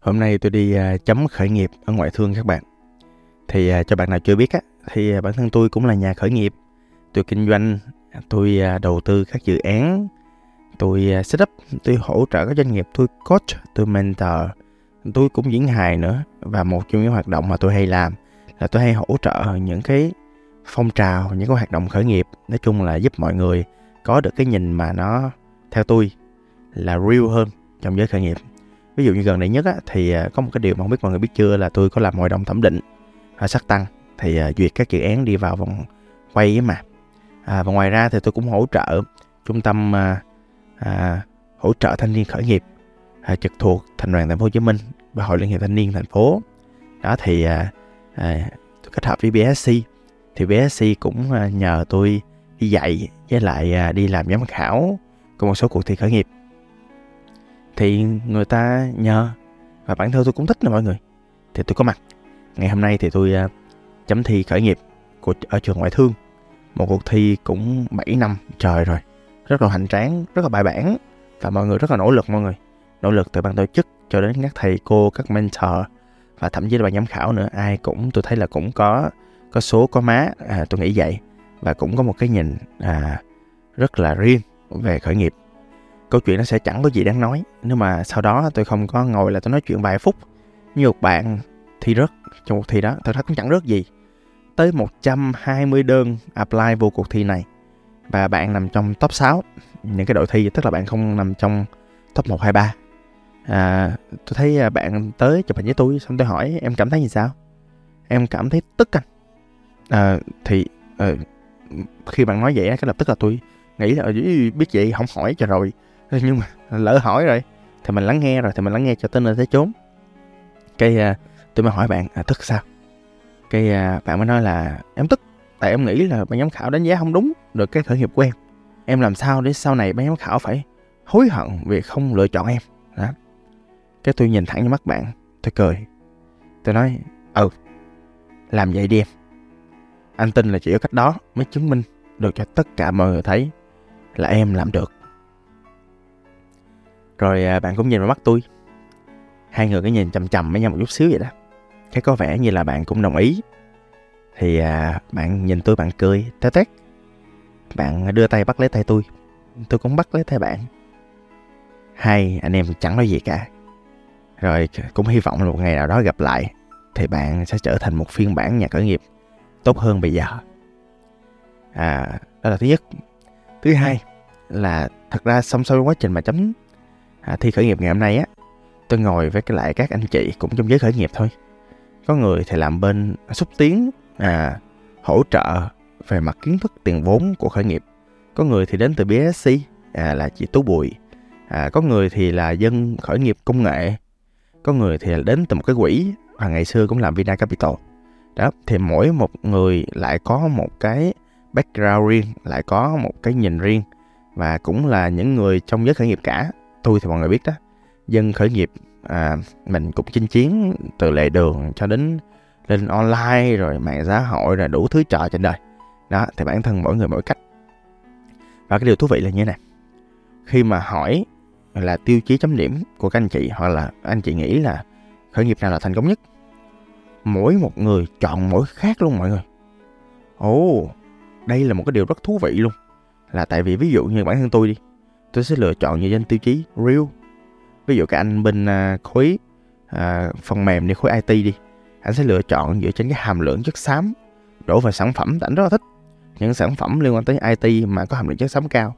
Hôm nay tôi đi à, chấm khởi nghiệp ở ngoại thương các bạn. Thì à, cho bạn nào chưa biết á, thì à, bản thân tôi cũng là nhà khởi nghiệp. Tôi kinh doanh, tôi đầu tư các dự án, tôi set up, tôi hỗ trợ các doanh nghiệp, tôi coach, tôi mentor, tôi cũng diễn hài nữa. Và một trong những hoạt động mà tôi hay làm là tôi hay hỗ trợ những cái phong trào, những cái hoạt động khởi nghiệp. Nói chung là giúp mọi người có được cái nhìn mà nó theo tôi là real hơn trong giới khởi nghiệp ví dụ như gần đây nhất á, thì à, có một cái điều mà không biết mọi người biết chưa là tôi có làm hội đồng thẩm định à, ở sắc tăng. Thì à, duyệt các dự án đi vào vòng quay ấy mà. À, và ngoài ra thì tôi cũng hỗ trợ trung tâm à, à, hỗ trợ thanh niên khởi nghiệp à, trực thuộc thành đoàn thành phố Hồ Chí Minh và hội liên hiệp thanh niên thành phố. Đó thì à, à, tôi kết hợp với BSC thì BSC cũng à, nhờ tôi đi dạy với lại à, đi làm giám khảo của một số cuộc thi khởi nghiệp thì người ta nhờ. Và bản thân tôi cũng thích nè mọi người. Thì tôi có mặt. Ngày hôm nay thì tôi uh, chấm thi khởi nghiệp của ở trường ngoại thương. Một cuộc thi cũng 7 năm trời rồi. Rất là hoành tráng rất là bài bản. Và mọi người rất là nỗ lực mọi người. Nỗ lực từ ban tổ chức cho đến các thầy cô các mentor. Và thậm chí là ban giám khảo nữa. Ai cũng tôi thấy là cũng có có số có má. À, tôi nghĩ vậy. Và cũng có một cái nhìn à, rất là riêng về khởi nghiệp câu chuyện nó sẽ chẳng có gì đáng nói. Nếu mà sau đó tôi không có ngồi là tôi nói chuyện vài phút như một bạn thi rớt trong cuộc thi đó thật ra cũng chẳng rớt gì. Tới 120 đơn apply vô cuộc thi này và bạn nằm trong top 6 những cái đội thi tức là bạn không nằm trong top 1 2 3 à, tôi thấy à, bạn tới chụp hình với tôi xong tôi hỏi em cảm thấy như sao? Em cảm thấy tức anh. À, thì à, khi bạn nói vậy cái lập tức là tôi nghĩ là biết vậy không hỏi cho rồi. nhưng mà lỡ hỏi rồi thì mình lắng nghe rồi thì mình lắng nghe cho tới nơi tới chốn. Cái à, tôi mới hỏi bạn à, tức sao? Cái à, bạn mới nói là em tức tại em nghĩ là ban giám khảo đánh giá không đúng được cái khởi nghiệp của em. Em làm sao để sau này ban giám khảo phải hối hận vì không lựa chọn em? Đó. Cái tôi nhìn thẳng vào mắt bạn tôi cười. Tôi nói ừ làm vậy đi em. Anh tin là chỉ có cách đó mới chứng minh được cho tất cả mọi người thấy là em làm được rồi à, bạn cũng nhìn vào mắt tôi. Hai người cứ nhìn chầm chầm với nhau một chút xíu vậy đó. Cái có vẻ như là bạn cũng đồng ý. Thì à, bạn nhìn tôi bạn cười té tét. Bạn đưa tay bắt lấy tay tôi. Tôi cũng bắt lấy tay bạn. Hai anh em chẳng nói gì cả. Rồi cũng hy vọng là một ngày nào đó gặp lại thì bạn sẽ trở thành một phiên bản nhà khởi nghiệp tốt hơn bây giờ. À đó là thứ nhất. Thứ hai là thật ra song song quá trình mà chấm à, thi khởi nghiệp ngày hôm nay á tôi ngồi với cái lại các anh chị cũng trong giới khởi nghiệp thôi. Có người thì làm bên xúc tiến à, hỗ trợ về mặt kiến thức tiền vốn của khởi nghiệp. Có người thì đến từ BSC à, là chị Tú Bùi. À, có người thì là dân khởi nghiệp công nghệ. Có người thì là đến từ một cái quỹ và ngày xưa cũng làm Vina Capital. Đó thì mỗi một người lại có một cái background riêng lại có một cái nhìn riêng và cũng là những người trong giới khởi nghiệp cả tôi thì mọi người biết đó dân khởi nghiệp à, mình cũng chinh chiến từ lề đường cho đến lên online rồi mạng xã hội rồi đủ thứ trò trên đời. Đó thì bản thân mỗi người mỗi cách. Và cái điều thú vị là như thế này. Khi mà hỏi là tiêu chí chấm điểm của các anh chị hoặc là anh chị nghĩ là khởi nghiệp nào là thành công nhất mỗi một người chọn mỗi khác luôn mọi người. Ồ đây là một cái điều rất thú vị luôn. Là tại vì ví dụ như bản thân tôi đi tôi sẽ lựa chọn như danh tiêu chí real. Ví dụ cái anh bên à, khối à, phần mềm đi khối IT đi anh sẽ lựa chọn dựa trên cái hàm lượng chất xám đổ vào sản phẩm anh rất là thích. Những sản phẩm liên quan tới IT mà có hàm lượng chất xám cao.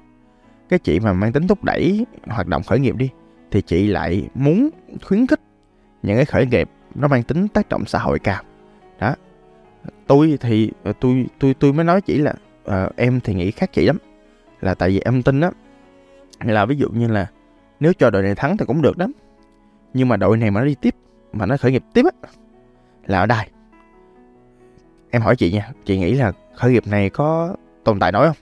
Cái chị mà mang tính thúc đẩy hoạt động khởi nghiệp đi thì chị lại muốn khuyến khích những cái khởi nghiệp nó mang tính tác động xã hội cao. Đó. Tôi thì à, tôi tôi tôi mới nói chỉ là uh, em thì nghĩ khác chị lắm. Là tại vì em tin á là ví dụ như là nếu cho đội này thắng thì cũng được lắm nhưng mà đội này mà nó đi tiếp mà nó khởi nghiệp tiếp á là ở đây. Em hỏi chị nha chị nghĩ là khởi nghiệp này có tồn tại nổi không?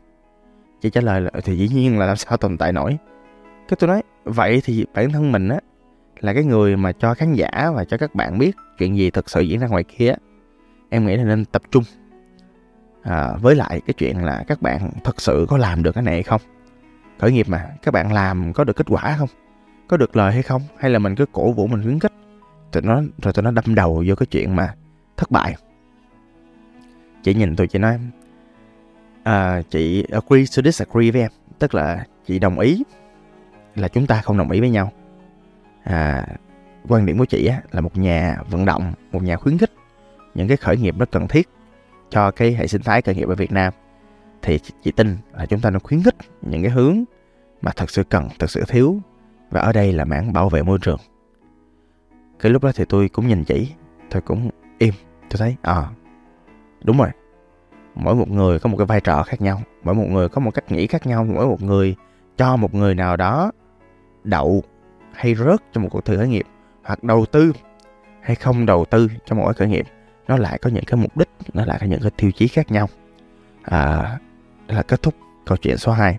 Chị trả lời là thì dĩ nhiên là làm sao tồn tại nổi. Cái tôi nói vậy thì bản thân mình á là cái người mà cho khán giả và cho các bạn biết chuyện gì thực sự diễn ra ngoài kia em nghĩ là nên tập trung à, với lại cái chuyện là các bạn thật sự có làm được cái này hay không khởi nghiệp mà các bạn làm có được kết quả không? Có được lời hay không? Hay là mình cứ cổ vũ mình khuyến khích tụi nó rồi tụi nó đâm đầu vô cái chuyện mà thất bại. Chị nhìn tôi chị nói à, chị agree to disagree với em. Tức là chị đồng ý là chúng ta không đồng ý với nhau. À, quan điểm của chị á, là một nhà vận động một nhà khuyến khích những cái khởi nghiệp rất cần thiết cho cái hệ sinh thái khởi nghiệp ở Việt Nam thì chị tin là chúng ta nên khuyến khích những cái hướng mà thật sự cần, thật sự thiếu và ở đây là mảng bảo vệ môi trường. Cái lúc đó thì tôi cũng nhìn chị, tôi cũng im, tôi thấy à đúng rồi. Mỗi một người có một cái vai trò khác nhau, mỗi một người có một cách nghĩ khác nhau, mỗi một người cho một người nào đó đậu hay rớt trong một cuộc thử khởi nghiệp hoặc đầu tư hay không đầu tư cho một cái khởi nghiệp nó lại có những cái mục đích nó lại có những cái tiêu chí khác nhau à, là kết thúc câu chuyện số 2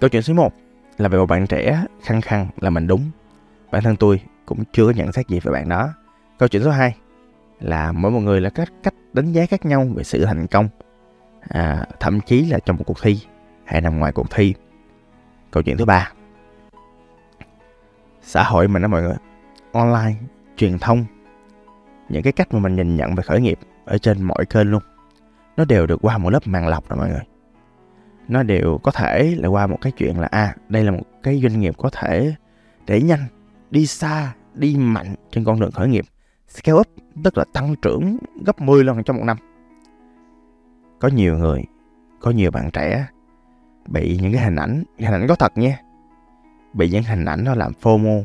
câu chuyện số 1 là về một bạn trẻ khăng khăng là mình đúng. Bản thân tôi cũng chưa có nhận xét gì về bạn đó. Câu chuyện số 2 là mỗi một người là cách cách đánh giá khác nhau về sự thành công à, thậm chí là trong một cuộc thi hay nằm ngoài cuộc thi. Câu chuyện thứ ba. Xã hội mình đó mọi người online truyền thông những cái cách mà mình nhìn nhận về khởi nghiệp ở trên mọi kênh luôn nó đều được qua một lớp màng lọc rồi mọi người. Nó đều có thể là qua một cái chuyện là à đây là một cái doanh nghiệp có thể để nhanh, đi xa, đi mạnh trên con đường khởi nghiệp. Scale up, tức là tăng trưởng gấp 10 lần trong một năm. Có nhiều người, có nhiều bạn trẻ bị những cái hình ảnh hình ảnh có thật nha bị những hình ảnh nó làm FOMO,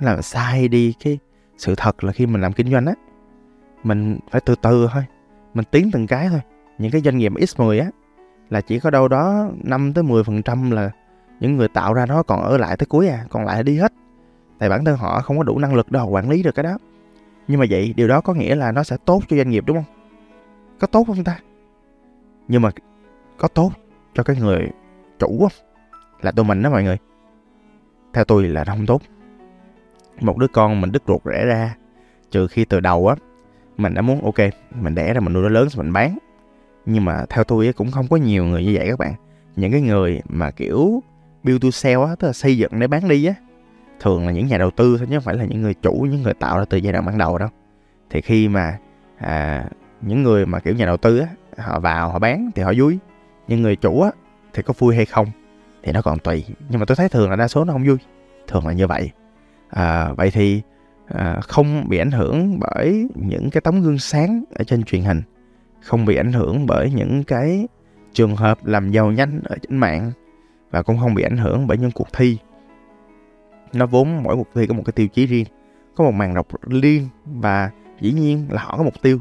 nó làm sai đi cái sự thật là khi mình làm kinh doanh á. Mình phải từ từ thôi, mình tiến từng cái thôi những cái doanh nghiệp X10 á là chỉ có đâu đó 5 tới 10% là những người tạo ra nó còn ở lại tới cuối à, còn lại đi hết. Tại bản thân họ không có đủ năng lực đâu quản lý được cái đó. Nhưng mà vậy điều đó có nghĩa là nó sẽ tốt cho doanh nghiệp đúng không? Có tốt không ta? Nhưng mà có tốt cho cái người chủ không? Là tụi mình đó mọi người. Theo tôi là nó không tốt. Một đứa con mình đứt ruột rẽ ra trừ khi từ đầu á mình đã muốn ok mình đẻ ra mình nuôi nó lớn rồi mình bán nhưng mà theo tôi cũng không có nhiều người như vậy các bạn. Những cái người mà kiểu build to sell á tức là xây dựng để bán đi á thường là những nhà đầu tư thôi chứ không phải là những người chủ những người tạo ra từ giai đoạn ban đầu đâu. Thì khi mà à, những người mà kiểu nhà đầu tư á họ vào họ bán thì họ vui. Nhưng người chủ á thì có vui hay không thì nó còn tùy. Nhưng mà tôi thấy thường là đa số nó không vui. Thường là như vậy. À, vậy thì à, không bị ảnh hưởng bởi những cái tấm gương sáng ở trên truyền hình không bị ảnh hưởng bởi những cái trường hợp làm giàu nhanh ở trên mạng và cũng không bị ảnh hưởng bởi những cuộc thi. Nó vốn mỗi cuộc thi có một cái tiêu chí riêng, có một màn đọc riêng và dĩ nhiên là họ có mục tiêu.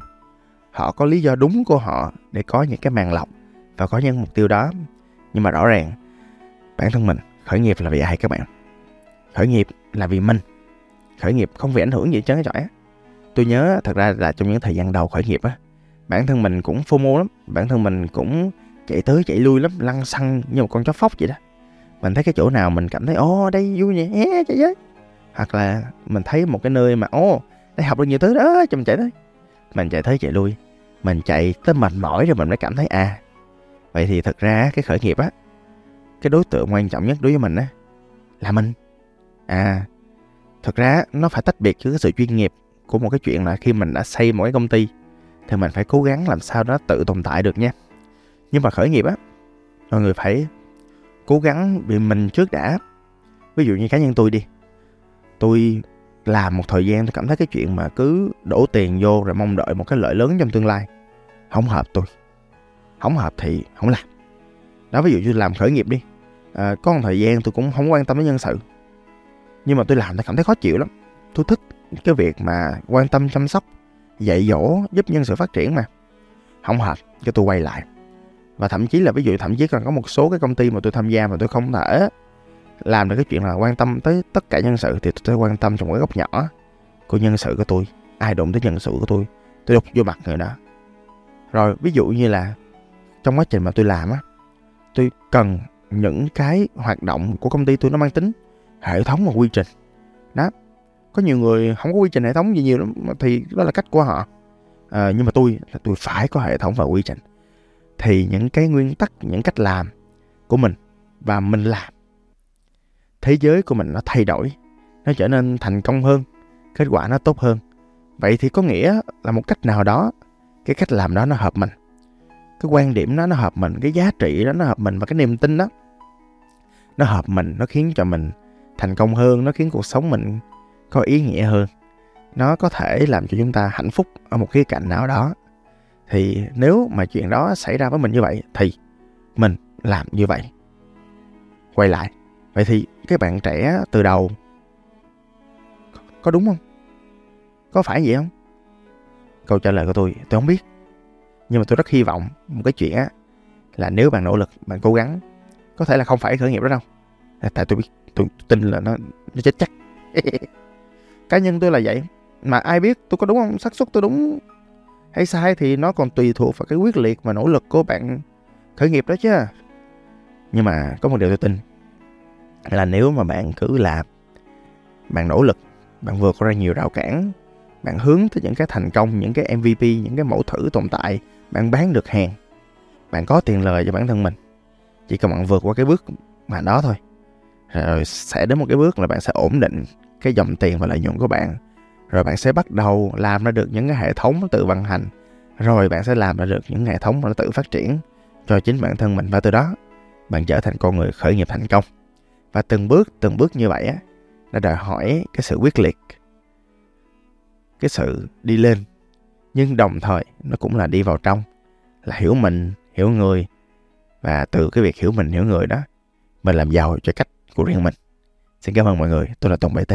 Họ có lý do đúng của họ để có những cái màn lọc và có những mục tiêu đó. Nhưng mà rõ ràng, bản thân mình, khởi nghiệp là vì ai các bạn? Khởi nghiệp là vì mình. Khởi nghiệp không bị ảnh hưởng gì chứ cái giỏi tôi nhớ thật ra là trong những thời gian đầu khởi nghiệp á bản thân mình cũng FOMO lắm. Bản thân mình cũng chạy tới chạy lui lắm, lăn xăng như một con chó phóc vậy đó. Mình thấy cái chỗ nào mình cảm thấy ô đây vui nhỉ chạy với hoặc là mình thấy một cái nơi mà ô đây học được nhiều thứ đó, cho mình chạy tới. Mình chạy tới chạy lui. Mình chạy tới mệt mỏi rồi mình mới cảm thấy à vậy thì thật ra cái khởi nghiệp á, cái đối tượng quan trọng nhất đối với mình á, là mình. À thật ra nó phải tách biệt giữa cái sự chuyên nghiệp của một cái chuyện là khi mình đã xây một cái công ty thì mình phải cố gắng làm sao đó tự tồn tại được nha. Nhưng mà khởi nghiệp á mọi người phải cố gắng vì mình trước đã. Ví dụ như cá nhân tôi đi tôi làm một thời gian tôi cảm thấy cái chuyện mà cứ đổ tiền vô rồi mong đợi một cái lợi lớn trong tương lai không hợp tôi. Không hợp thì không làm. Đó ví dụ như làm khởi nghiệp đi à, có một thời gian tôi cũng không quan tâm đến nhân sự nhưng mà tôi làm tôi cảm thấy khó chịu lắm. Tôi thích cái việc mà quan tâm chăm sóc dạy dỗ, giúp nhân sự phát triển mà. Không hợp cho tôi quay lại. Và thậm chí là ví dụ, thậm chí còn có một số cái công ty mà tôi tham gia mà tôi không thể làm được cái chuyện là quan tâm tới tất cả nhân sự, thì tôi quan tâm trong cái góc nhỏ của nhân sự của tôi, ai đụng tới nhân sự của tôi. Tôi đục vô mặt người đó. Rồi, ví dụ như là trong quá trình mà tôi làm á, tôi cần những cái hoạt động của công ty tôi nó mang tính hệ thống và quy trình. Đó có nhiều người không có quy trình hệ thống gì nhiều lắm thì đó là cách của họ. À, nhưng mà tôi là tôi phải có hệ thống và quy trình. Thì những cái nguyên tắc những cách làm của mình và mình làm thế giới của mình nó thay đổi nó trở nên thành công hơn kết quả nó tốt hơn. Vậy thì có nghĩa là một cách nào đó cái cách làm đó nó hợp mình. Cái quan điểm đó nó hợp mình cái giá trị đó nó hợp mình và cái niềm tin đó nó hợp mình nó khiến cho mình thành công hơn nó khiến cuộc sống mình có ý nghĩa hơn. Nó có thể làm cho chúng ta hạnh phúc ở một khía cạnh nào đó. Thì nếu mà chuyện đó xảy ra với mình như vậy, thì mình làm như vậy. Quay lại, vậy thì cái bạn trẻ từ đầu có đúng không? Có phải vậy không? Câu trả lời của tôi tôi không biết. Nhưng mà tôi rất hy vọng một cái chuyện á, là nếu bạn nỗ lực, bạn cố gắng, có thể là không phải khởi nghiệp đó đâu. Tại tôi biết, tôi tin là nó nó chết chắc. cá nhân tôi là vậy. Mà ai biết tôi có đúng không? Xác suất tôi đúng. Hay sai thì nó còn tùy thuộc vào cái quyết liệt và nỗ lực của bạn khởi nghiệp đó chứ. Nhưng mà có một điều tôi tin, là nếu mà bạn cứ làm, bạn nỗ lực, bạn vượt qua ra nhiều rào cản, bạn hướng tới những cái thành công, những cái mvp những cái mẫu thử tồn tại, bạn bán được hàng, bạn có tiền lời cho bản thân mình, chỉ cần bạn vượt qua cái bước mà đó thôi, rồi sẽ đến một cái bước là bạn sẽ ổn định cái dòng tiền và lợi nhuận của bạn. Rồi bạn sẽ bắt đầu làm ra được những cái hệ thống tự vận hành. Rồi bạn sẽ làm ra được những hệ thống mà nó tự phát triển cho chính bản thân mình. Và từ đó, bạn trở thành con người khởi nghiệp thành công. Và từng bước từng bước như vậy á, nó đòi hỏi cái sự quyết liệt, cái sự đi lên. Nhưng đồng thời, nó cũng là đi vào trong, là hiểu mình, hiểu người. Và từ cái việc hiểu mình, hiểu người đó, mình làm giàu cho cách của riêng mình xin cảm ơn mọi người. Tôi là tùng bt